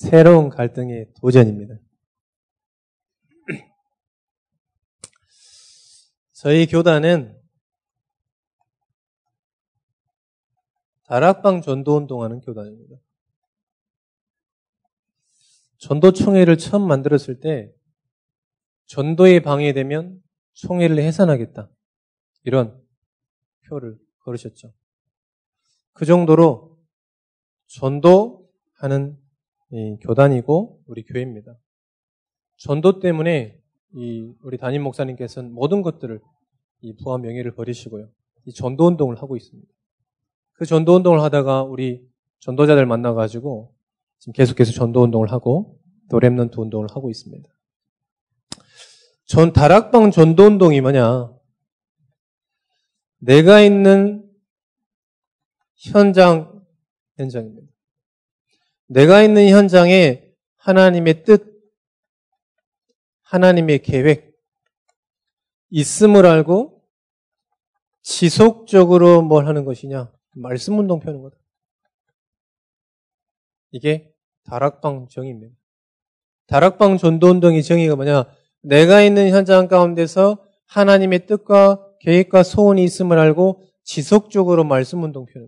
새로운 갈등의 도전입니다. 저희 교단은 다락방 전도 운동하는 교단입니다. 전도 총회를 처음 만들었을 때 전도에 방해되면 총회를 해산하겠다. 이런 표를 걸으셨죠. 그 정도로 전도하는 교단이고 우리 교회입니다. 전도 때문에 이 우리 담임 목사님께서는 모든 것들을 이 부와 명예를 버리시고요. 이 전도 운동을 하고 있습니다. 그 전도 운동을 하다가 우리 전도자들 만나가지고 지금 계속해서 전도 운동을 하고 또 랩런트 운동을 하고 있습니다. 전 다락방 전도 운동이 뭐냐? 내가 있는 현장 현장입니다. 내가 있는 현장에 하나님의 뜻, 하나님의 계획 있음을 알고 지속적으로 뭘 하는 것이냐? 말씀 운동 펴는 거다. 이게 다락방 정의입니다. 다락방 전도 운동의 정의가 뭐냐? 내가 있는 현장 가운데서 하나님의 뜻과 계획과 소원이 있음을 알고 지속적으로 말씀 운동 거예요.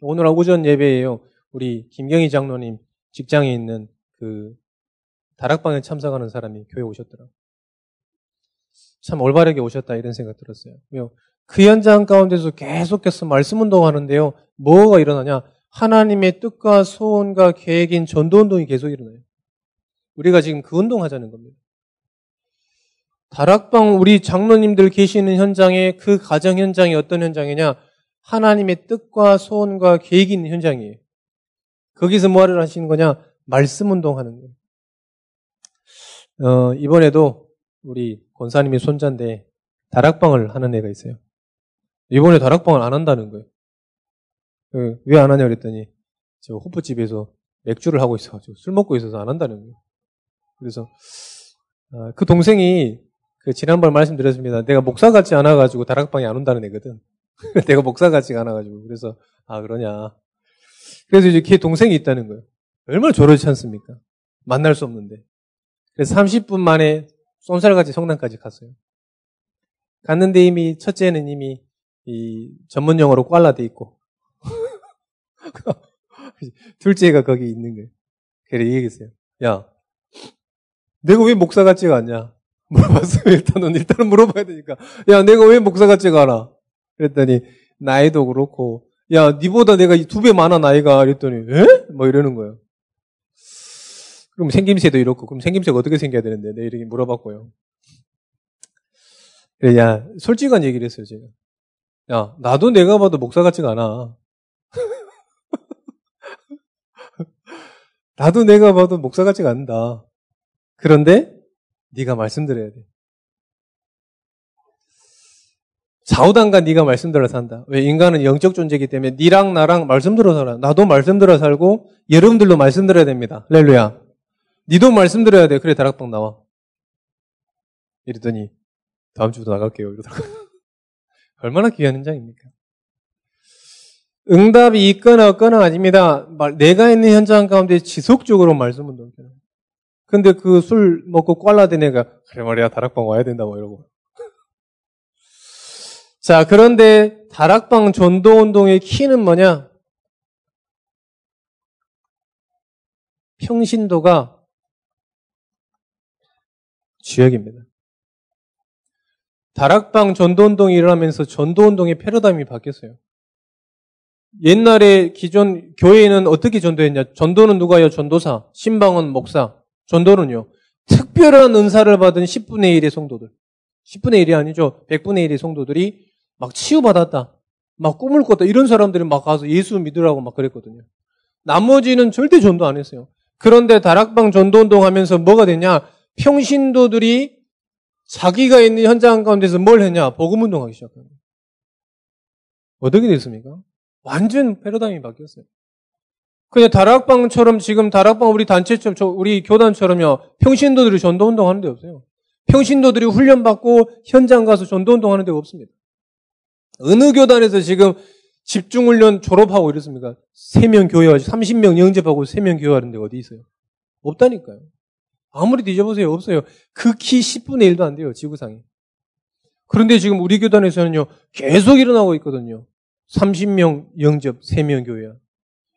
오늘 오전 예배에요. 우리 김경희 장로님 직장에 있는 그 다락방에 참석하는 사람이 교회 오셨더라. 참 올바르게 오셨다 이런 생각 들었어요. 그 현장 가운데서 계속해서 말씀 운동하는데요. 뭐가 일어나냐? 하나님의 뜻과 소원과 계획인 전도 운동이 계속 일어나요. 우리가 지금 그 운동 하자는 겁니다. 다락방 우리 장로님들 계시는 현장에 그 가정 현장이 어떤 현장이냐? 하나님의 뜻과 소원과 있는 현장이에요. 거기서 뭐를 하시는 거냐? 말씀 운동하는 거예요. 어, 이번에도 우리 권사님이 손자인데 다락방을 하는 애가 있어요. 이번에 다락방을 안 한다는 거예요. 그, 왜안 하냐 그랬더니 저 호프집에서 맥주를 하고 있어가지고 술 먹고 있어서 안 한다는 거예요. 그래서 어, 그 동생이 그 지난번 말씀드렸습니다. 내가 목사 같지 않아가지고 다락방에 안 온다는 애거든. 내가 목사 같지가 않아가지고 그래서 아 그러냐. 그래서 이제 걔 동생이 있다는 거예요. 얼마나 저렇지 않습니까? 만날 수 없는데. 그래서 30분 만에 쏜살같이 성당까지 갔어요. 갔는데 이미 첫째는 이미 이 전문 용어로 꽐라 돼 있고 둘째가 거기 있는 거예요. 그래 얘기했어요. 야, 내가 왜 목사 같지가 않냐? 물어봤어요. 일단은 일단은 물어봐야 되니까. 야, 내가 왜 목사 같지가 않아? 그랬더니 나이도 그렇고, 야, 니보다 내가 두 배 많아 나이가. 그랬더니 에? 뭐 이러는 거예요. 그럼 생김새도 이렇고, 그럼 생김새가 어떻게 생겨야 되는데? 내 이렇게 물어봤고요. 그래, 야, 솔직한 얘기를 했어요, 제가. 야, 나도 내가 봐도 목사 같지가 않아. 나도 내가 봐도 목사 같지가 않다. 그런데 네가 말씀드려야 돼. 좌우당과 네가 말씀 들어 산다. 왜 인간은 영적 존재이기 때문에 네랑 나랑 말씀 들어 살아. 나도 말씀 들어 살고 여러분들도 말씀 들어야 됩니다. 렐루야. 니도 말씀 들어야 돼. 그래 다락방 나와. 이랬더니 다음 주부터 나갈게요. 이러더라고. 얼마나 귀한 현장입니까? 응답이 있거나 없거나 아닙니다. 내가 있는 현장 가운데 지속적으로 말씀을 넘겨요. 근데 그 술 먹고 꽐라된 애가 그래 말이야 다락방 와야 된다고 이러고. 자 그런데 다락방 전도 운동의 키는 뭐냐? 평신도가 주역입니다. 다락방 전도 운동이 일어나면서 전도 운동의 패러다임이 바뀌었어요. 옛날에 기존 교회는 어떻게 전도했냐? 전도는 누가요? 전도사. 신방은 목사. 전도는요. 특별한 은사를 받은 10분의 1의 성도들. 10분의 1이 아니죠. 100분의 1의 성도들이 막 치유받았다. 막 꿈을 꿨다. 이런 사람들이 막 가서 예수 믿으라고 막 그랬거든요. 나머지는 절대 전도 안 했어요. 그런데 다락방 전도 운동 하면서 뭐가 됐냐? 평신도들이 자기가 있는 현장 가운데서 뭘 했냐? 복음 운동하기 시작합니다. 어떻게 됐습니까? 완전 패러다임이 바뀌었어요. 그냥 다락방처럼 지금 다락방 우리 단체처럼 우리 교단처럼요. 평신도들이 전도 운동 하는 데 없어요. 평신도들이 훈련받고 현장 가서 전도 운동 하는 데가 없습니다. 어느 교단에서 지금 집중훈련 졸업하고 이렇습니까? 3명 교회와 30명 영접하고 3명 교회하는데 어디 있어요? 없다니까요. 아무리 뒤져보세요. 없어요. 극히 10분의 1도 안 돼요. 지구상에. 그런데 지금 우리 교단에서는요. 계속 일어나고 있거든요. 30명 영접 3명 교회야.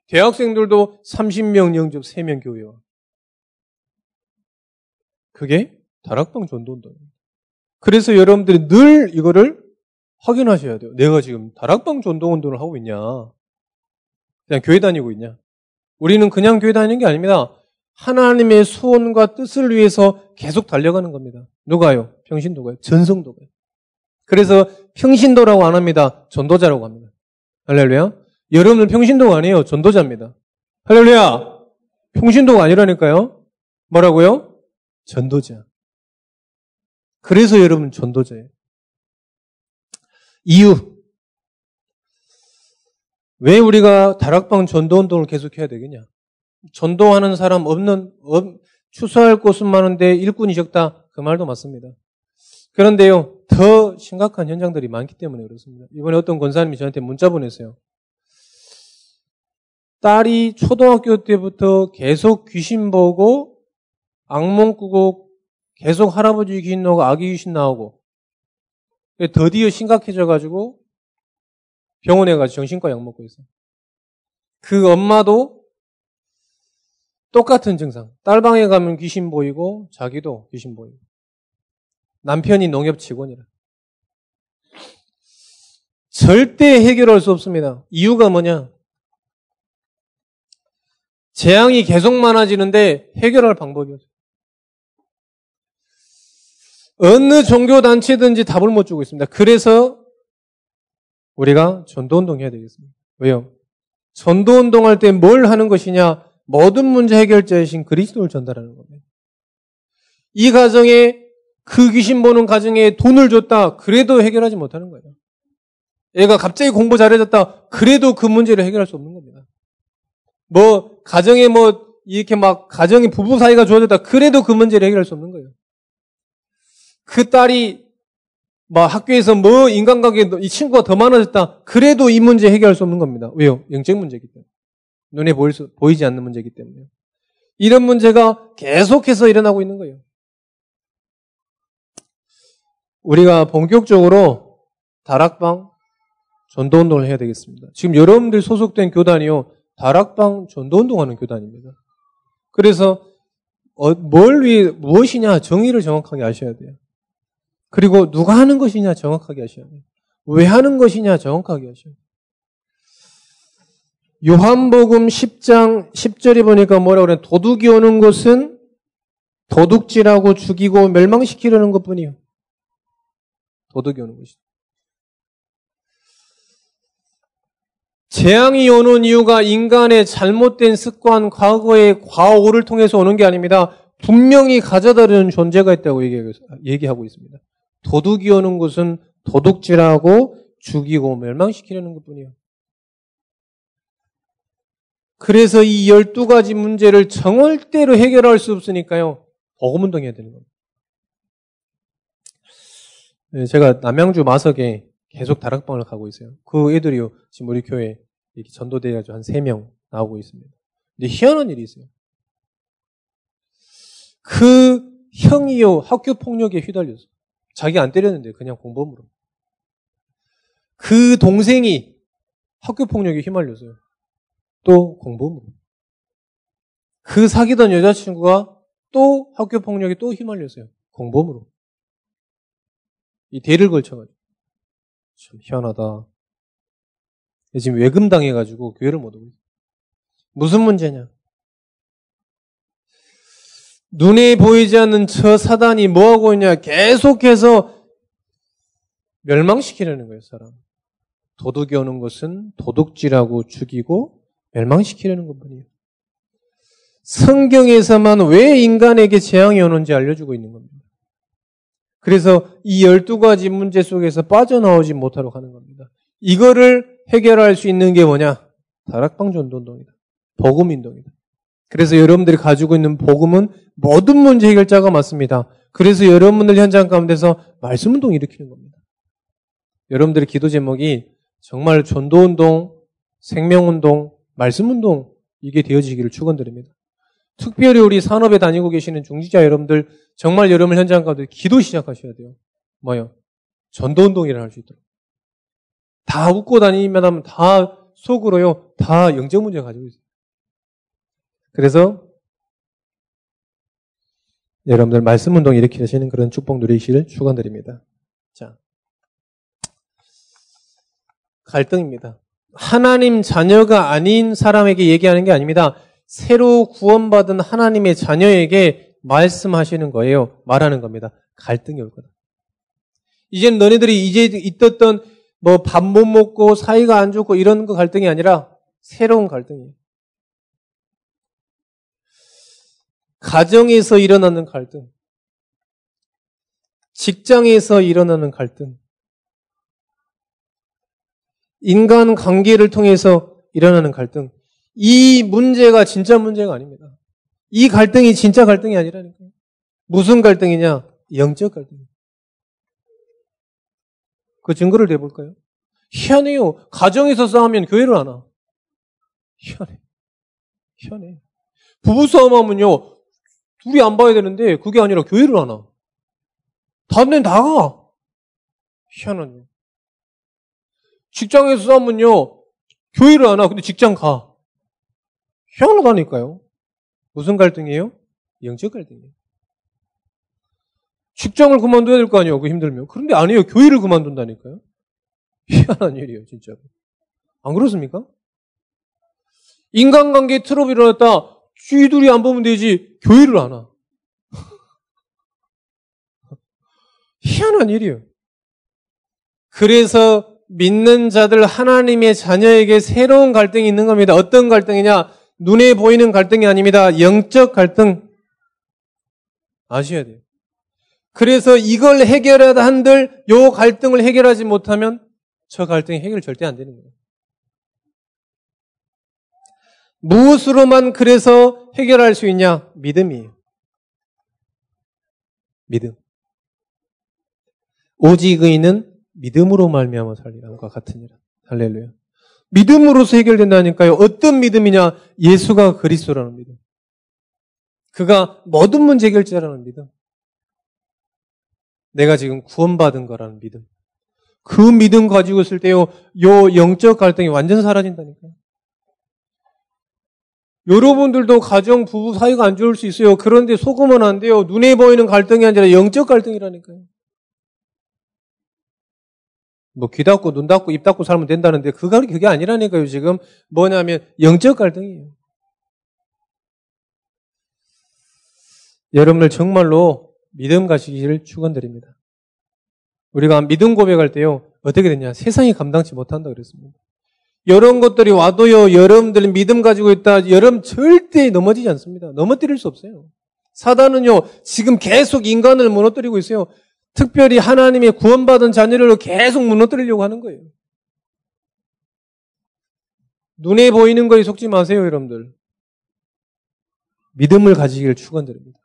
대학생들도 30명 영접 3명 교회와. 그게 다락방 전도운동입니다. 그래서 여러분들이 늘 이거를 확인하셔야 돼요. 내가 지금 다락방 전도 운동을 하고 있냐. 그냥 교회 다니고 있냐. 우리는 그냥 교회 다니는 게 아닙니다. 하나님의 소원과 뜻을 위해서 계속 달려가는 겁니다. 누가요? 평신도가요? 전성도가요? 그래서 평신도라고 안 합니다. 전도자라고 합니다. 할렐루야. 여러분은 평신도가 아니에요. 전도자입니다. 할렐루야. 평신도가 아니라니까요. 뭐라고요? 전도자. 그래서 여러분 전도자예요. 이유. 왜 우리가 다락방 전도 운동을 계속해야 되겠냐? 전도하는 사람 없는 추수할 곳은 많은데 일꾼이 적다. 그 말도 맞습니다. 그런데요, 더 심각한 현장들이 많기 때문에 그렇습니다. 이번에 어떤 권사님이 저한테 문자 보냈어요. 딸이 초등학교 때부터 계속 귀신 보고 악몽 꾸고 계속 할아버지 귀신 나오고 아기 귀신 나오고 드디어 심각해져 가지고 병원에 가서 정신과 약 먹고 있어요. 그 엄마도 똑같은 증상. 딸방에 가면 귀신 보이고 자기도 귀신 보이고. 남편이 농협 직원이라. 절대 해결할 수 없습니다. 이유가 뭐냐? 재앙이 계속 많아지는데 해결할 방법이 없어요. 어느 종교 단체든지 답을 못 주고 있습니다. 그래서 우리가 전도 운동 해야 되겠습니다. 왜요? 전도 운동 할 때 뭘 하는 것이냐? 모든 문제 해결자이신 그리스도를 전달하는 겁니다. 이 가정에 그 귀신 보는 가정에 돈을 줬다. 그래도 해결하지 못하는 거예요. 애가 갑자기 공부 잘해졌다. 그래도 그 문제를 해결할 수 없는 겁니다. 뭐 가정에 뭐 이렇게 막 가정이 부부 사이가 좋아졌다. 그래도 그 문제를 해결할 수 없는 거예요. 그 딸이 뭐 학교에서 뭐 인간관계 이 친구가 더 많아졌다. 그래도 이 문제 해결할 수 없는 겁니다. 왜요? 영적 문제이기 때문에. 눈에 보일 수, 보이지 않는 문제이기 때문에. 이런 문제가 계속해서 일어나고 있는 거예요. 우리가 본격적으로 다락방 전도 운동을 해야 되겠습니다. 지금 여러분들 소속된 교단이요. 다락방 전도 운동하는 교단입니다. 그래서 어, 뭘 위해 무엇이냐 정의를 정확하게 아셔야 돼요. 그리고 누가 하는 것이냐 정확하게 아셔야 돼요. 왜 하는 것이냐 정확하게 아셔야 돼요. 요한복음 10장 10절에 보니까 뭐라고 그래? 도둑이 오는 것은 도둑질하고 죽이고 멸망시키려는 것 뿐이요. 도둑이 오는 것이죠. 재앙이 오는 이유가 인간의 잘못된 습관, 과거의 과오를 통해서 오는 게 아닙니다. 분명히 가져다주는 존재가 있다고 얘기하고 있습니다. 도둑이 오는 것은 도둑질하고 죽이고 멸망시키려는 것 뿐이에요. 그래서 이 12가지 문제를 정월대로 해결할 수 없으니까요. 복음운동해야 되는 겁니다. 네, 제가 남양주 마석에 계속 다락방을 가고 있어요. 그 애들이요. 지금 우리 교회 이렇게 전도돼가지고 한 3명 나오고 있습니다. 근데 희한한 일이 있어요. 그 형이요. 학교 폭력에 휘달렸어요. 자기 안 때렸는데 그냥 공범으로. 그 동생이 학교 폭력에 휘말렸어요. 또 공범으로. 그 사귀던 여자친구가 또 학교 폭력에 또 휘말렸어요. 공범으로. 이 대를 걸쳐가지고. 참 희한하다. 지금 외금 당해가지고 교회를 못 오고 있어요. 무슨 문제냐? 눈에 보이지 않는 저 사단이 뭐하고 있냐? 계속해서 멸망시키려는 거예요, 사람. 도둑이 오는 것은 도둑질하고 죽이고 멸망시키려는 것 뿐이에요. 성경에서만 왜 인간에게 재앙이 오는지 알려주고 있는 겁니다. 그래서 이 12가지 문제 속에서 빠져나오지 못하도록 하는 겁니다. 이거를 해결할 수 있는 게 뭐냐? 다락방 전도 운동이다. 복음 운동이다. 그래서 여러분들이 가지고 있는 복음은 모든 문제 해결자가 맞습니다. 그래서 여러분들 현장 가운데서 말씀 운동 일으키는 겁니다. 여러분들의 기도 제목이 정말 전도 운동, 생명 운동, 말씀 운동 이게 되어지기를 축원드립니다. 특별히 우리 산업에 다니고 계시는 중지자 여러분들 정말 여러분 현장 가운데 기도 시작하셔야 돼요. 뭐요? 전도 운동이라 할 수 있도록. 다 웃고 다니면 하면 다 속으로요. 다 영적 문제 가지고 있어요. 그래서 여러분들 말씀 운동 일으키시는 그런 축복 누리시길 축원드립니다. 자. 갈등입니다. 하나님 자녀가 아닌 사람에게 얘기하는 게 아닙니다. 새로 구원받은 하나님의 자녀에게 말씀하시는 거예요. 말하는 겁니다. 갈등이 올 거다. 이젠 너네들이 이제 있었던 뭐 밥 못 먹고 사이가 안 좋고 이런 거 갈등이 아니라 새로운 갈등이에요. 가정에서 일어나는 갈등, 직장에서 일어나는 갈등, 인간 관계를 통해서 일어나는 갈등, 이 문제가 진짜 문제가 아닙니다. 이 갈등이 진짜 갈등이 아니라니까요. 무슨 갈등이냐? 영적 갈등. 그 증거를 대볼까요? 희한해요. 가정에서 싸우면 교회를 안 와. 희한해. 희한해. 부부싸움하면요. 둘이 안 봐야 되는데 그게 아니라 교회를 안 와. 다른 데는 다 가. 희한하네. 직장에서 싸우면요. 교회를 안 와. 근데 직장 가. 희한하다니까요. 무슨 갈등이에요? 영적 갈등이에요. 직장을 그만둬야 될 거 아니에요. 그 힘들면. 그런데 아니에요. 교회를 그만둔다니까요. 희한한 일이에요. 진짜로. 안 그렇습니까? 인간관계 트러블이 일어났다. 쥐둘이 안 보면 되지 교회를 안 와. 희한한 일이에요. 그래서 믿는 자들 하나님의 자녀에게 새로운 갈등이 있는 겁니다. 어떤 갈등이냐? 눈에 보이는 갈등이 아닙니다. 영적 갈등. 아셔야 돼요. 그래서 이걸 해결해야 한들 요 갈등을 해결하지 못하면 저 갈등이 해결 절대 안 되는 거예요. 무엇으로만 그래서 해결할 수 있냐? 믿음이에요. 믿음. 오직 의인은 믿음으로 말미암아 살리라과 같으니라. 할렐루야. 믿음으로서 해결된다니까요. 어떤 믿음이냐? 예수가 그리스도라는 믿음. 그가 모든 문제 해결자라는 믿음. 내가 지금 구원받은 거라는 믿음. 그 믿음 가지고 있을 때요, 요 영적 갈등이 완전 사라진다니까요. 여러분들도 가정, 부부 사이가 안 좋을 수 있어요. 그런데 속으면 안 돼요. 눈에 보이는 갈등이 아니라 영적 갈등이라니까요. 뭐 귀 닫고 눈 닫고 입 닫고 살면 된다는데 그가 그게 아니라니까요. 지금 뭐냐면 영적 갈등이에요. 여러분들 정말로 믿음 가시기를 축원드립니다. 우리가 믿음 고백할 때요 어떻게 됐냐 세상이 감당치 못한다 그랬습니다. 이런 것들이 와도요, 여러분들 믿음 가지고 있다, 여러분 절대 넘어지지 않습니다. 넘어뜨릴 수 없어요. 사단은요, 지금 계속 인간을 무너뜨리고 있어요. 특별히 하나님의 구원받은 자녀를 계속 무너뜨리려고 하는 거예요. 눈에 보이는 거에 속지 마세요, 여러분들. 믿음을 가지기를 축원드립니다.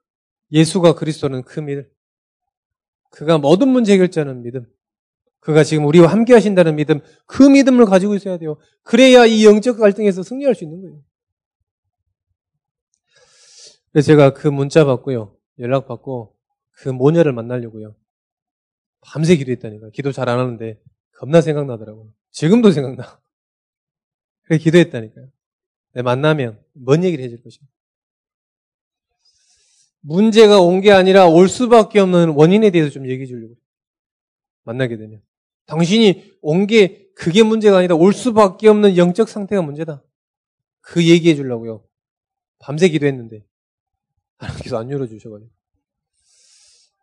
예수가 그리스도는 그 믿음. 그가 모든 문제 해결자는 믿음. 그가 지금 우리와 함께 하신다는 믿음, 그 믿음을 가지고 있어야 돼요. 그래야 이 영적 갈등에서 승리할 수 있는 거예요. 그래서 제가 그 문자 받고요. 연락 받고 그 모녀를 만나려고요. 밤새 기도했다니까. 기도 잘 안 하는데 겁나 생각나더라고요. 지금도 생각나. 그래 기도했다니까요. 내 만나면 뭔 얘기를 해줄 것입니다. 문제가 온 게 아니라 올 수밖에 없는 원인에 대해서 좀 얘기해 주려고. 만나게 되면. 당신이 온 게 그게 문제가 아니라 올 수밖에 없는 영적 상태가 문제다. 그 얘기해 주려고요. 밤새 기도했는데 하나님께서 안 열어주셔가지고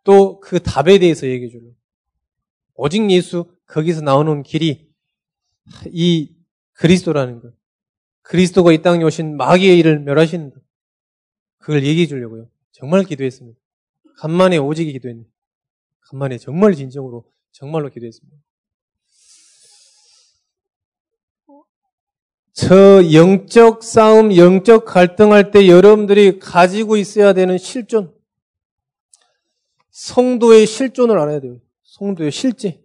또 그 답에 대해서 얘기해 주려고 오직 예수 거기서 나오는 길이 이 그리스도라는 것 그리스도가 이 땅에 오신 마귀의 일을 멸하시는 것 그걸 얘기해 주려고요. 정말 기도했습니다. 간만에 오직이 기도했네. 간만에 정말 진정으로 정말로 기도했습니다. 저 영적 싸움, 영적 갈등할 때 여러분들이 가지고 있어야 되는 실존. 성도의 실존을 알아야 돼요. 성도의 실제.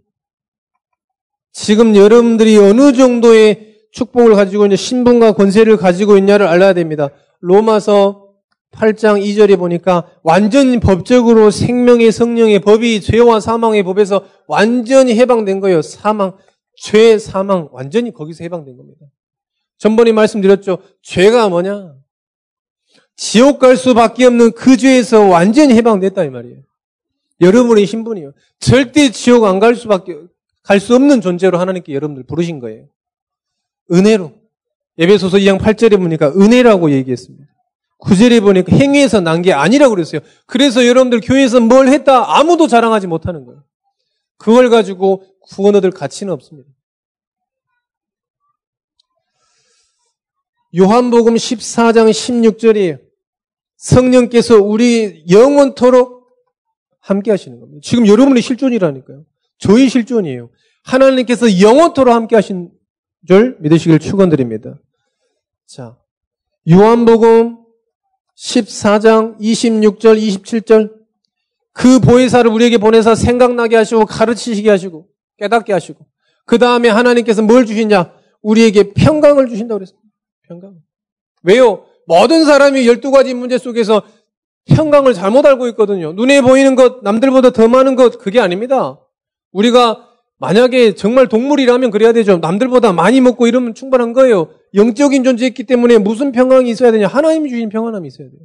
지금 여러분들이 어느 정도의 축복을 가지고 있냐, 신분과 권세를 가지고 있냐를 알아야 됩니다. 로마서 8장 2절에 보니까 완전 법적으로 생명의 성령의 법이 죄와 사망의 법에서 완전히 해방된 거예요. 사망, 죄, 사망, 완전히 거기서 해방된 겁니다. 전번에 말씀드렸죠. 죄가 뭐냐? 지옥 갈 수밖에 없는 그 죄에서 완전히 해방됐다 이 말이에요. 여러분의 신분이요. 절대 지옥 안 갈 수밖에 갈 수 없는 존재로 하나님께 여러분들 부르신 거예요. 은혜로. 예배소서 2장 8절에 보니까 은혜라고 얘기했습니다. 9절에 보니까 행위에서 난 게 아니라고 그랬어요. 그래서 여러분들 교회에서 뭘 했다 아무도 자랑하지 못하는 거예요. 그걸 가지고 구원 얻을 가치는 없습니다. 요한복음 14장 16절이에요. 성령께서 우리 영원토록 함께 하시는 겁니다. 지금 여러분의 실존이라니까요. 저희 실존이에요. 하나님께서 영원토록 함께 하신 줄 믿으시길 축원드립니다. 자, 요한복음 14장 26절 27절 그 보혜사를 우리에게 보내서 생각나게 하시고 가르치시게 하시고 깨닫게 하시고 그 다음에 하나님께서 뭘 주시냐? 우리에게 평강을 주신다고 그랬습니다. 평강. 왜요? 모든 사람이 12가지 문제 속에서 평강을 잘못 알고 있거든요. 눈에 보이는 것, 남들보다 더 많은 것, 그게 아닙니다. 우리가 만약에 정말 동물이라면 그래야 되죠. 남들보다 많이 먹고 이러면 충분한 거예요. 영적인 존재였기 때문에 무슨 평강이 있어야 되냐? 하나님이 주신 평안함이 있어야 돼요.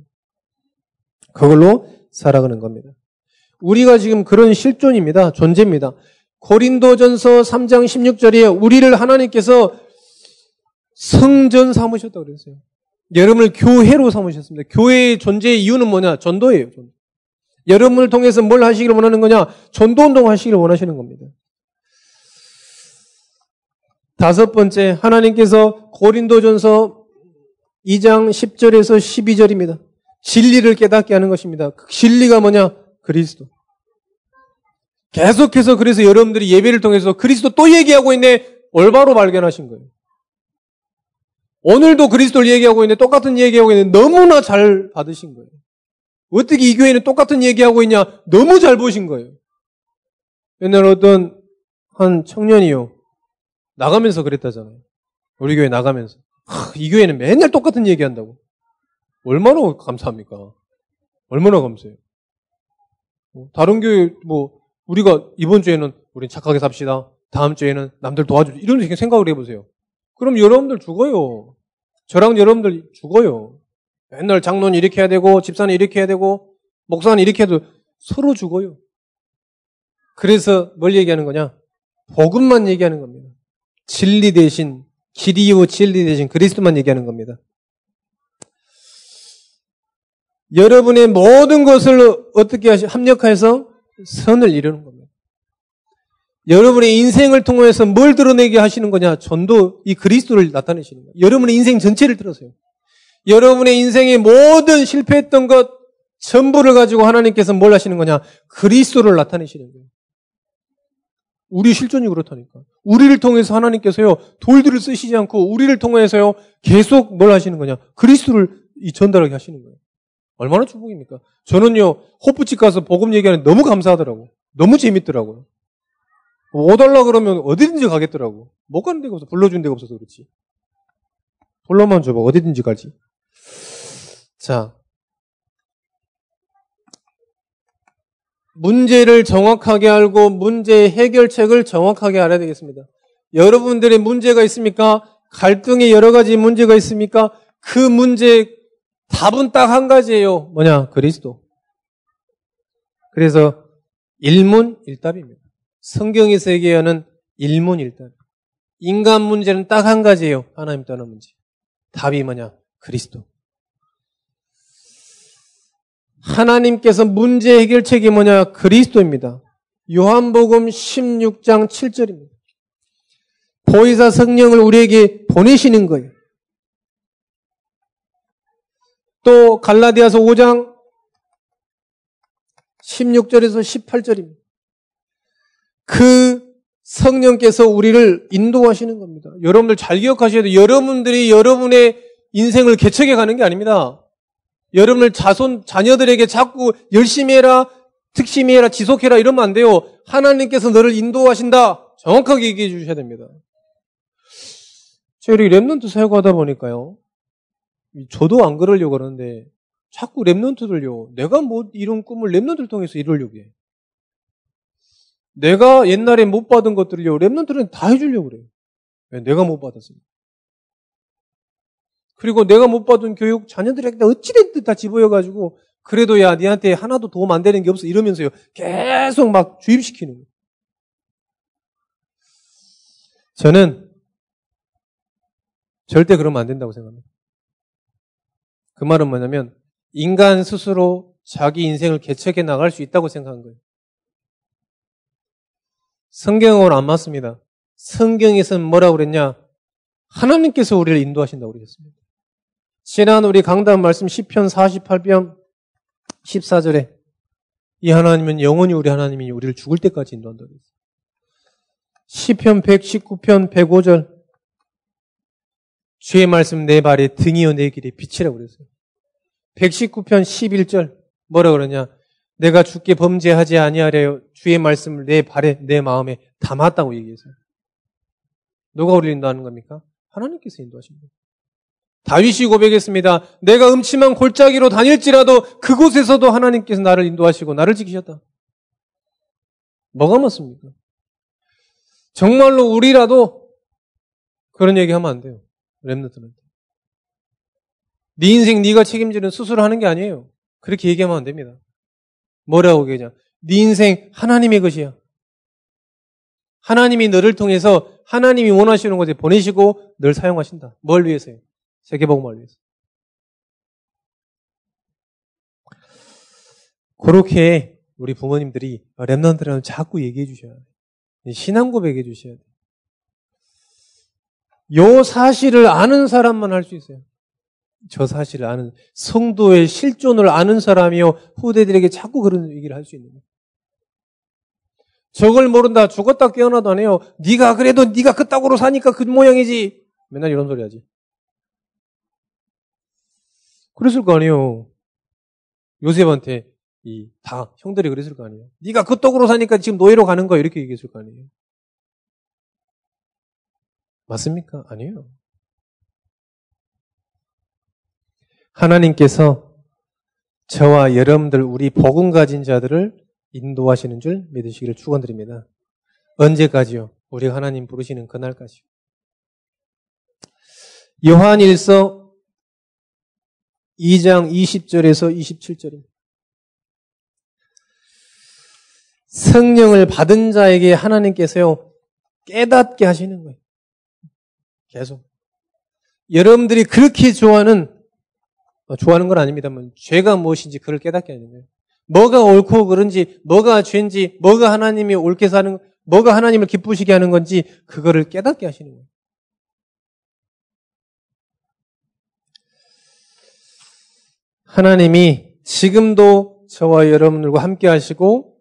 그걸로 살아가는 겁니다. 우리가 지금 그런 실존입니다. 존재입니다. 고린도전서 3장 16절에 우리를 하나님께서 성전 삼으셨다고 그랬어요. 여러분을 교회로 삼으셨습니다. 교회의 존재의 이유는 뭐냐? 전도예요. 여러분을 통해서 뭘 하시기를 원하는 거냐? 전도 운동 하시기를 원하시는 겁니다. 다섯 번째, 하나님께서 고린도전서 2장 10절에서 12절입니다. 진리를 깨닫게 하는 것입니다. 그 진리가 뭐냐? 그리스도. 계속해서 그래서 여러분들이 예배를 통해서 그리스도 또 얘기하고 있네. 올바로 발견하신 거예요. 오늘도 그리스도를 얘기하고 있는데 똑같은 얘기하고 있는데 너무나 잘 받으신 거예요. 어떻게 이 교회는 똑같은 얘기하고 있냐? 너무 잘 보신 거예요. 옛날 어떤 한 청년이요. 나가면서 그랬다잖아요. 우리 교회 나가면서. 하, 이 교회는 맨날 똑같은 얘기 한다고. 얼마나 감사합니까? 얼마나 감사해요. 뭐, 다른 교회, 뭐, 우리가 이번 주에는 우린 착하게 삽시다. 다음 주에는 남들 도와주자. 이런 생각을 해보세요. 그럼 여러분들 죽어요. 저랑 여러분들 죽어요. 맨날 장로는 이렇게 해야 되고, 집사는 이렇게 해야 되고, 목사는 이렇게 해도 서로 죽어요. 그래서 뭘 얘기하는 거냐? 복음만 얘기하는 겁니다. 진리 대신 길이요 진리 대신 그리스도만 얘기하는 겁니다. 여러분의 모든 것을 어떻게 하시 합력해서 선을 이루는 겁니다. 여러분의 인생을 통해서 뭘 드러내게 하시는 거냐? 전도 이 그리스도를 나타내시는 거예요. 여러분의 인생 전체를 들어서요. 여러분의 인생의 모든 실패했던 것 전부를 가지고 하나님께서 뭘 하시는 거냐? 그리스도를 나타내시는 거예요. 우리 실존이 그렇다니까. 우리를 통해서 하나님께서요, 돌들을 쓰시지 않고 우리를 통해서요, 계속 뭘 하시는 거냐? 그리스도를 이 전달하게 하시는 거예요. 얼마나 축복입니까? 저는요, 호프집 가서 복음 얘기하는 너무 감사하더라고. 너무 재밌더라고요. 오달라 그러면 어디든지 가겠더라고. 못 가는 데가 없어. 불러준 데가 없어서 그렇지. 불러만 줘봐. 어디든지 가지. 자, 문제를 정확하게 알고 문제 해결책을 정확하게 알아야 되겠습니다. 여러분들의 문제가 있습니까? 갈등의 여러 가지 문제가 있습니까? 그 문제 답은 딱 한 가지예요. 뭐냐? 그리스도. 그래서 일문일답입니다. 성경에서 얘기하는 일문일답. 인간 문제는 딱 한 가지예요. 하나님 떠난 문제. 답이 뭐냐? 그리스도. 하나님께서 문제 해결책이 뭐냐? 그리스도입니다. 요한복음 16장 7절입니다. 보이사 성령을 우리에게 보내시는 거예요. 또 갈라디아서 5장 16절에서 18절입니다. 그 성령께서 우리를 인도하시는 겁니다. 여러분들 잘 기억하셔야 돼요. 여러분들이 여러분의 인생을 개척해 가는 게 아닙니다. 여러분을 자손, 자녀들에게 자꾸 열심히 해라, 특심히 해라, 지속해라 이러면 안 돼요. 하나님께서 너를 인도하신다. 정확하게 얘기해 주셔야 됩니다. 제가 이렇게 remnant 사역하다 보니까요. 저도 안 그러려고 그러는데 자꾸 remnant들요. 내가 뭐 이런 꿈을 remnant를 통해서 이루려고 해. 내가 옛날에 못 받은 것들을요. remnant는 다 해주려고 그래요. 왜? 내가 못 받았으니까. 그리고 내가 못 받은 교육 자녀들에게 어찌됐든 다 집어여가지고 그래도 야 니한테 하나도 도움 안 되는 게 없어 이러면서요. 계속 막 주입시키는 거예요. 저는 절대 그러면 안 된다고 생각합니다. 그 말은 뭐냐면 인간 스스로 자기 인생을 개척해 나갈 수 있다고 생각한 거예요. 성경으로 안 맞습니다. 성경에서는 뭐라고 그랬냐? 하나님께서 우리를 인도하신다고 그러셨습니다. 지난 우리 강단 말씀 10편 48편 14절에 이 하나님은 영원히 우리 하나님이 우리를 죽을 때까지 인도한다고 했어요. 10편 119편 105절 주의 말씀 내 발에 등이요 내 길에 빛이라고 그랬어요. 119편 11절 뭐라 그러냐? 내가 죽게 범죄하지 아니하려 주의 말씀을 내 발에 내 마음에 담았다고 얘기했어요. 누가 인도하는 겁니까? 하나님께서 인도하십니다. 다윗이 고백했습니다. 내가 음침한 골짜기로 다닐지라도 그곳에서도 하나님께서 나를 인도하시고 나를 지키셨다. 뭐가 맞습니까? 정말로 우리라도 그런 얘기 하면 안 돼요. 랩너트는. 네 인생 네가 책임지는 수술을 하는 게 아니에요. 그렇게 얘기하면 안 됩니다. 뭐라고 얘기하냐? 네 인생 하나님의 것이야. 하나님이 너를 통해서 하나님이 원하시는 곳에 보내시고 널 사용하신다. 뭘 위해서요? 세계복음을 위해서. 그렇게 우리 부모님들이 랩런트라는 자꾸 얘기해 주셔야 돼. 신앙 고백해 주셔야 돼. 요 사실을 아는 사람만 할 수 있어요. 저 사실을 아는 성도의 실존을 아는 사람이요 후대들에게 자꾸 그런 얘기를 할 수 있는 거예요. 저걸 모른다 죽었다 깨어나도 안 해요. 네가 그래도 네가 그따구로 사니까 그 모양이지. 맨날 이런 소리 하지. 그랬을 거 아니에요. 요셉한테 이 다 형들이 그랬을 거 아니에요. 네가 그 떡으로 사니까 지금 노예로 가는 거야 이렇게 얘기했을 거 아니에요. 맞습니까? 아니에요. 하나님께서 저와 여러분들 우리 복음 가진 자들을 인도하시는 줄 믿으시기를 축원드립니다. 언제까지요? 우리 하나님 부르시는 그날까지요. 요한일서 2장 20절에서 27절입니다. 성령을 받은 자에게 하나님께서요 깨닫게 하시는 거예요. 계속. 여러분들이 그렇게 좋아하는, 어, 좋아하는 건 아닙니다만, 죄가 무엇인지 그걸 깨닫게 하는 거예요. 뭐가 옳고 그런지, 뭐가 죄인지, 뭐가 하나님이 옳게 사는, 뭐가 하나님을 기쁘시게 하는 건지, 그거를 깨닫게 하시는 거예요. 하나님이 지금도 저와 여러분들과 함께 하시고,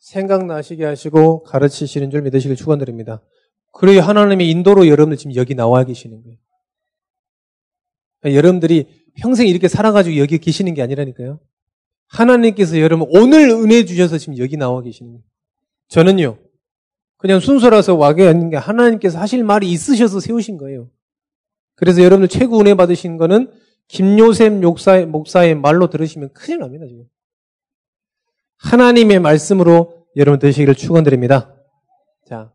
생각나시게 하시고, 가르치시는 줄 믿으시길 축원드립니다. 그래야 하나님의 인도로 여러분들 지금 여기 나와 계시는 거예요. 여러분들이 평생 이렇게 살아가지고 여기 계시는 게 아니라니까요. 하나님께서 여러분 오늘 은혜 주셔서 지금 여기 나와 계시는 거예요. 저는요, 그냥 순서라서 와게 아닌 게 하나님께서 하실 말이 있으셔서 세우신 거예요. 그래서 여러분들 최고 은혜 받으신 거는 김요셉 목사의, 목사의 말로 들으시면 큰일 납니다, 지금. 하나님의 말씀으로 여러분 되시기를 축원드립니다. 자,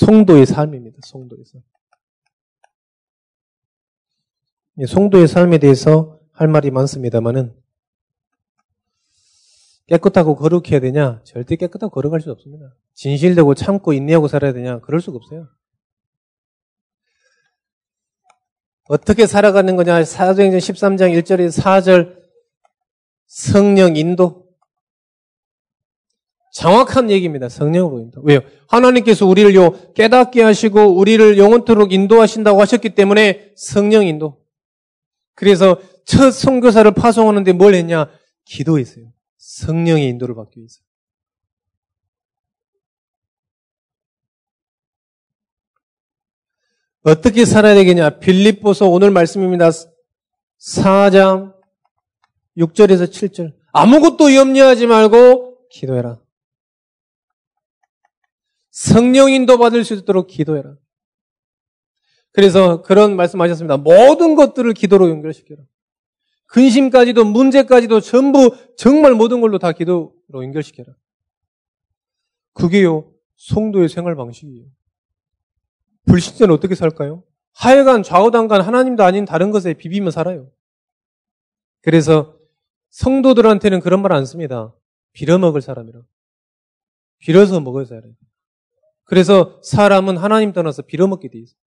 성도의 삶입니다. 성도의 삶. 성도의 삶에 대해서 할 말이 많습니다만은 깨끗하고 거룩해야 되냐? 절대 깨끗하고 거룩할 수 없습니다. 진실되고 참고 인내하고 살아야 되냐? 그럴 수가 없어요. 어떻게 살아가는 거냐? 사도행전 13장 1절에서 4절 성령 인도 정확한 얘기입니다. 성령으로 인도. 왜요? 하나님께서 우리를 요, 깨닫게 하시고, 우리를 영원토록 인도하신다고 하셨기 때문에 성령 인도. 그래서 첫 선교사를 파송하는데 뭘 했냐? 기도했어요. 성령의 인도를 받기 위해서. 어떻게 살아야 되겠냐? 빌립보서 오늘 말씀입니다. 4장 6절에서 7절. 아무것도 염려하지 말고 기도해라. 성령 인도 받을 수 있도록 기도해라. 그래서 그런 말씀하셨습니다. 모든 것들을 기도로 연결시켜라. 근심까지도 문제까지도 전부 정말 모든 걸로 다 기도로 연결시켜라. 그게요 성도의 생활 방식이에요. 불신자는 어떻게 살까요? 하여간 좌우당간 하나님도 아닌 다른 것에 비비며 살아요. 그래서 성도들한테는 그런 말 안 씁니다. 빌어먹을 사람이라. 빌어서 먹어야 살아요. 그래서 사람은 하나님 떠나서 빌어먹게 돼 있어요.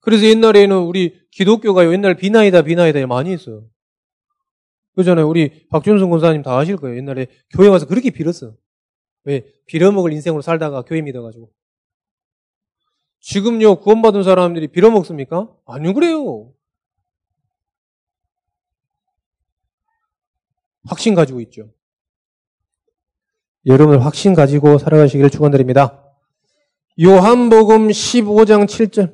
그래서 옛날에는 우리 기독교가 옛날 비나이다 비나이다 많이 했어요. 그잖아요. 우리 박준성 권사님 다 아실 거예요. 옛날에 교회 와서 그렇게 빌었어. 왜? 빌어먹을 인생으로 살다가 교회 믿어가지고. 지금요, 구원받은 사람들이 빌어먹습니까? 아니요, 그래요. 확신 가지고 있죠. 여러분 확신 가지고 살아가시기를 축원드립니다. 요한복음 15장 7절.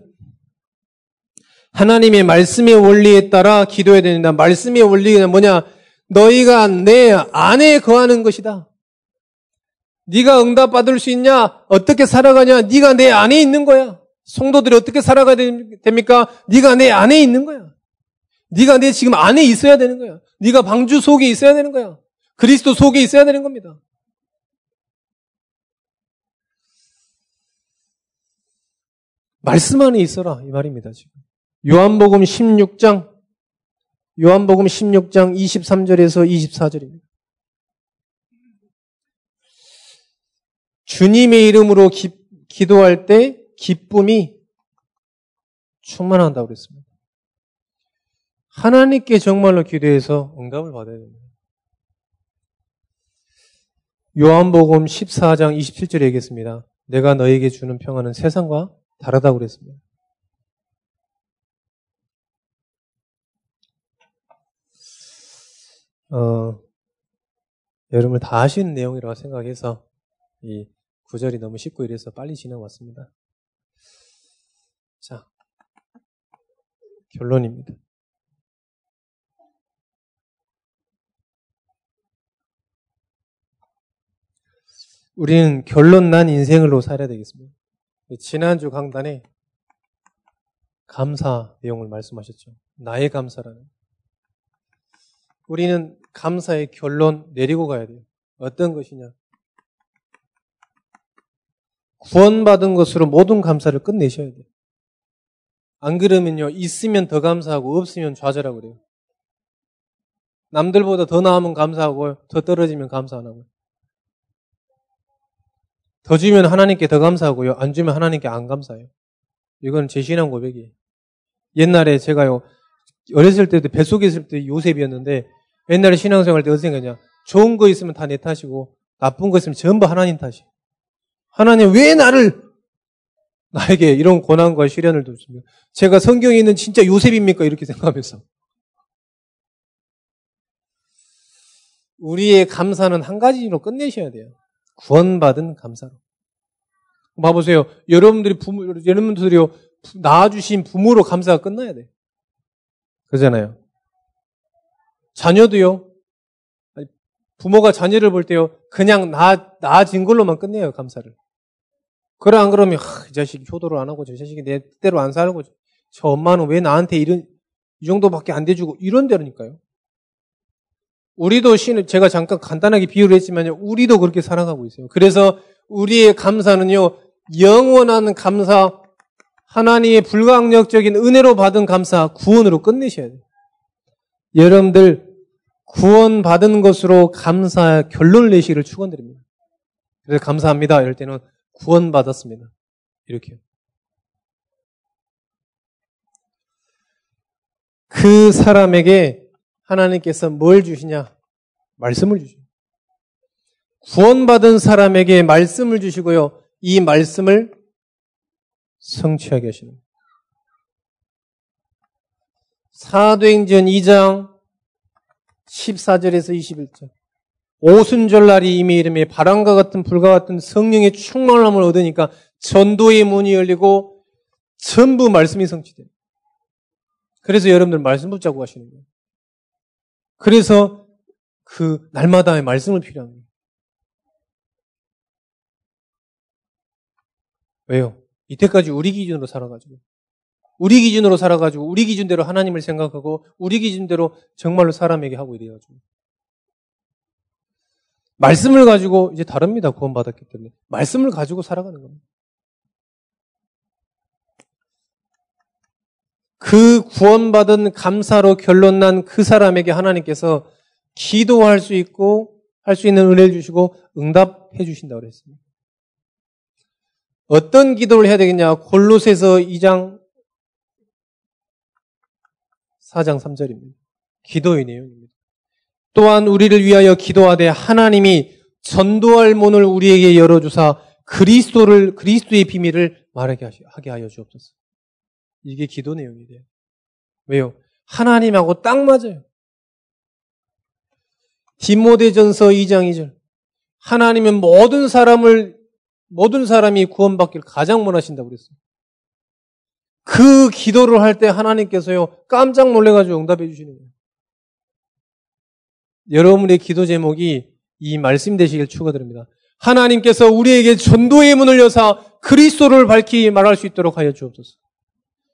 하나님의 말씀의 원리에 따라 기도해야 된다. 말씀의 원리가 뭐냐? 너희가 내 안에 거하는 것이다. 네가 응답 받을 수 있냐? 어떻게 살아가냐? 네가 내 안에 있는 거야. 성도들이 어떻게 살아가야 됩니까? 네가 내 안에 있는 거야. 네가 내 지금 안에 있어야 되는 거야. 네가 방주 속에 있어야 되는 거야. 그리스도 속에 있어야 되는 겁니다. 말씀 안에 있어라 이 말입니다 지금. 요한복음 16장 요한복음 16장 23절에서 24절입니다. 주님의 이름으로 기, 기도할 때 기쁨이 충만한다고 그랬습니다. 하나님께 정말로 기도해서 응답을 받아야 됩니다. 요한복음 14장 27절에 얘기했습니다. 내가 너에게 주는 평화는 세상과 다르다고 그랬습니다. 어, 여러분 다 아시는 내용이라고 생각해서 이 구절이 너무 쉽고 이래서 빨리 지나왔습니다. 자, 결론입니다. 우리는 결론 난 인생으로 살아야 되겠습니다. 지난주 강단에 감사 내용을 말씀하셨죠. 나의 감사라는. 우리는 감사의 결론 내리고 가야 돼요. 어떤 것이냐? 구원받은 것으로 모든 감사를 끝내셔야 돼요. 안 그러면요, 있으면 더 감사하고 없으면 좌절하고 그래요. 남들보다 더 나으면 감사하고 더 떨어지면 감사 안 하고요. 더 주면 하나님께 더 감사하고요. 안 주면 하나님께 안 감사해요. 이건 제 신앙 고백이에요. 옛날에 제가요, 어렸을 때도 뱃속에 있을 때 요셉이었는데, 옛날에 신앙생활 때 어떻게 생각하냐. 좋은 거 있으면 다 내 탓이고, 나쁜 거 있으면 전부 하나님 탓이. 하나님 왜 나를, 나에게 이런 고난과 시련을 줬습니까? 제가 성경에 있는 진짜 요셉입니까? 이렇게 생각하면서. 우리의 감사는 한 가지로 끝내셔야 돼요. 구원받은 감사로. 봐보세요. 여러분들이 부모, 여러분들이요, 낳아주신 부모로 감사가 끝나야 돼. 그러잖아요. 자녀도요, 부모가 자녀를 볼 때요, 그냥 낳아, 낳아진 걸로만 끝내요, 감사를. 그래, 안 그러면, 하, 이 자식이 효도를 안 하고, 저 자식이 내 뜻대로 안 거죠. 저 엄마는 왜 나한테 이런, 이 정도밖에 안 돼주고, 이런 데라니까요. 우리도 신, 제가 잠깐 간단하게 비유를 했지만요, 우리도 그렇게 살아가고 있어요. 그래서 우리의 감사는요, 영원한 감사, 하나님의 불가항력적인 은혜로 받은 감사, 구원으로 끝내셔야 돼요. 여러분들, 구원 받은 것으로 감사 결론을 내시기를 축원드립니다. 그래서 감사합니다. 이럴 때는 구원 받았습니다. 이렇게요. 그 사람에게 하나님께서 뭘 주시냐? 말씀을 주시죠. 구원받은 사람에게 말씀을 주시고요. 이 말씀을 성취하게 하시는 사도행전 2장 14절에서 21절. 오순절날이 이미 이름에 바람과 같은 불과 같은 성령의 충만함을 얻으니까 전도의 문이 열리고 전부 말씀이 성취돼요. 그래서 여러분들 말씀 붙잡고 가시는 거예요. 그래서 그 날마다의 말씀을 필요합니다. 왜요? 이때까지 우리 기준으로 살아가지고 우리 기준으로 살아가지고 우리 기준대로 하나님을 생각하고 우리 기준대로 정말로 사람에게 하고 이래가지고 말씀을 가지고 이제 다릅니다 구원받았기 때문에 말씀을 가지고 살아가는 겁니다. 그 구원받은 감사로 결론 난 그 사람에게 하나님께서 기도할 수 있고 할 수 있는 은혜를 주시고 응답해 주신다고 그랬습니다. 어떤 기도를 해야 되겠냐? 골로새서 2장 4장 3절입니다. 기도의 내용입니다. 또한 우리를 위하여 기도하되 하나님이 전도할 문을 우리에게 열어주사 그리스도를 그리스도의 비밀을 말하게 하게 하여 주옵소서. 이게 기도 내용이 돼요. 왜요? 하나님하고 딱 맞아요. 디모데전서 2장 2절. 하나님은 모든 사람을 모든 사람이 구원받기를 가장 원하신다고 그랬어요. 그 기도를 할 때 하나님께서요 깜짝 놀래가지고 응답해 주시는 거예요. 여러분의 기도 제목이 이 말씀 되시길 축원드립니다. 하나님께서 우리에게 전도의 문을 여사 그리스도를 밝히 말할 수 있도록 하여 주옵소서.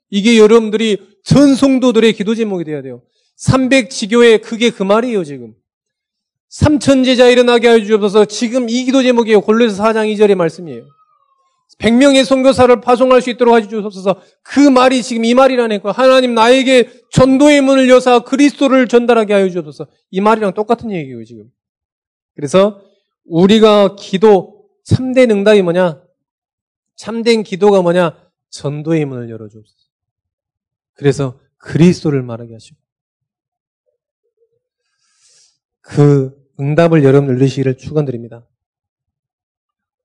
이게 여러분들이 전 성도들의 기도 제목이 돼야 돼요. 300지교회 그게 그 말이에요, 지금. 삼천 제자 일어나게 하여 주옵소서 지금 이 기도 제목이에요. 골로새 4장 2절의 말씀이에요. 100명의 선교사를 파송할 수 있도록 하여 주옵소서 그 말이 지금 이 말이라니까 하나님 나에게 전도의 문을 여사 그리스도를 전달하게 하여 주옵소서 이 말이랑 똑같은 얘기예요, 지금. 그래서 우리가 기도 참된 응답이 뭐냐? 참된 기도가 뭐냐? 전도의 문을 열어 주옵소서. 그래서 그리스도를 말하게 하시고 그 응답을 여러분 늘리시기를 축원드립니다.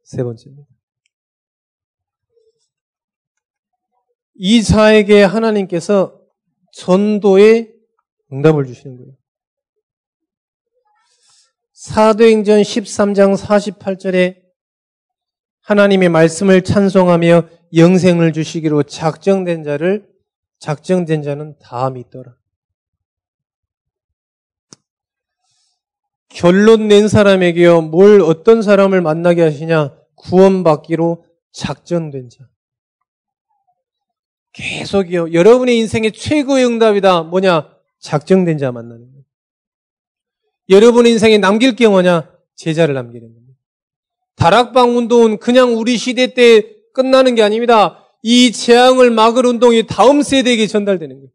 세 번째입니다. 이 자에게 하나님께서 전도의 응답을 주시는 거예요. 사도행전 13장 48절에 하나님의 말씀을 찬송하며 영생을 주시기로 작정된 자를 작정된 자는 다 믿더라. 결론 낸 사람에게요, 뭘 어떤 사람을 만나게 하시냐? 구원받기로 작정된 자. 계속이요. 여러분의 인생의 최고의 응답이다. 뭐냐? 작정된 자 만나는 거예요. 여러분의 인생에 남길 게 뭐냐? 제자를 남기는 겁니다. 다락방 운동은 그냥 우리 시대 때 끝나는 게 아닙니다. 이 재앙을 막을 운동이 다음 세대에게 전달되는 거예요.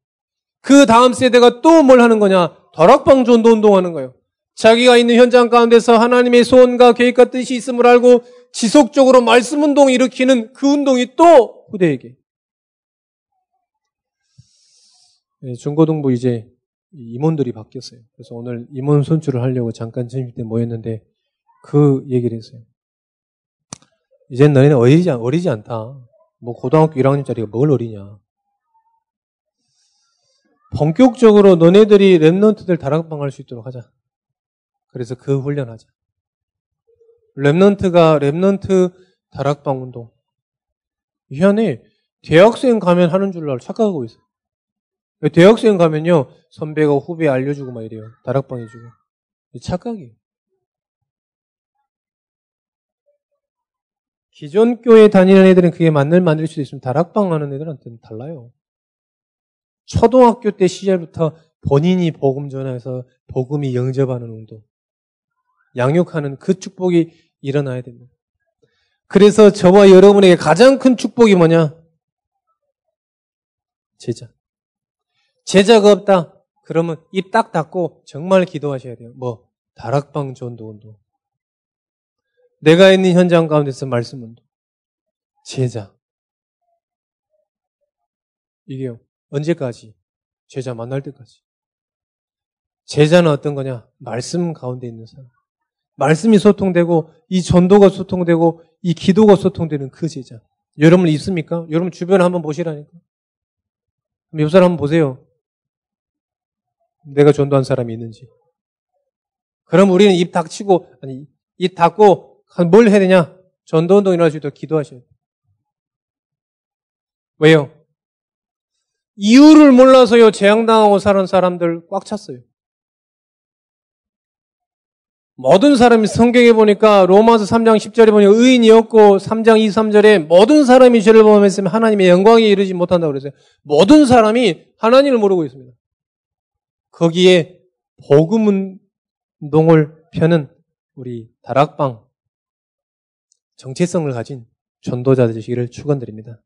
그 다음 세대가 또 뭘 하는 거냐? 다락방 전도 운동하는 거예요. 자기가 있는 현장 가운데서 하나님의 소원과 계획과 뜻이 있음을 알고 지속적으로 말씀 운동을 일으키는 그 운동이 또 후대에게. 네, 중고등부 이제 임원들이 바뀌었어요. 그래서 오늘 임원 선출을 하려고 잠깐 점심 때 모였는데 그 얘기를 했어요. 이젠 너희는 어리지, 어리지 않다. 뭐 고등학교 1학년짜리가 뭘 어리냐. 본격적으로 너네들이 remnant들 다락방 할 수 있도록 하자. 그래서 그 훈련하자. remnant가 remnant 다락방 운동. 희한해. 대학생 가면 하는 줄 알고 착각하고 있어요. 대학생 가면요, 선배가 후배 알려주고 막 이래요. 다락방 해주고. 착각이에요. 기존 교회 다니는 애들은 그게 맞는 만들 수도 있으면 다락방 하는 애들한테는 달라요. 초등학교 때 시절부터 본인이 복음 전해서 복음이 영접하는 운동, 양육하는 그 축복이 일어나야 됩니다. 그래서 저와 여러분에게 가장 큰 축복이 뭐냐? 제자. 제자가 없다. 그러면 입 딱 닫고 정말 기도하셔야 돼요. 뭐 다락방 전도 운동. 내가 있는 현장 가운데서 말씀 운동. 제자. 이게요. 언제까지? 제자 만날 때까지. 제자는 어떤 거냐? 말씀 가운데 있는 사람. 말씀이 소통되고 이 전도가 소통되고 이 기도가 소통되는 그 제자. 여러분 있습니까? 여러분 주변에 한번 보시라니까. 옆 사람 한번 보세요. 내가 전도한 사람이 있는지. 그럼 우리는 입 닥치고 아니 입 닫고 뭘 해야 되냐? 전도 운동 일어날 수 있도록 기도하셔야 돼요. 왜요? 이유를 몰라서요 재앙당하고 사는 사람들 꽉 찼어요. 모든 사람이 성경에 보니까 로마서 3장 10절에 보니 의인이었고 3장 2, 3절에 모든 사람이 죄를 범했으면 하나님의 영광에 이르지 못한다고 그랬어요. 모든 사람이 하나님을 모르고 있습니다. 거기에 복음 운동을 펴는 우리 다락방 정체성을 가진 전도자 되시기를 축원드립니다.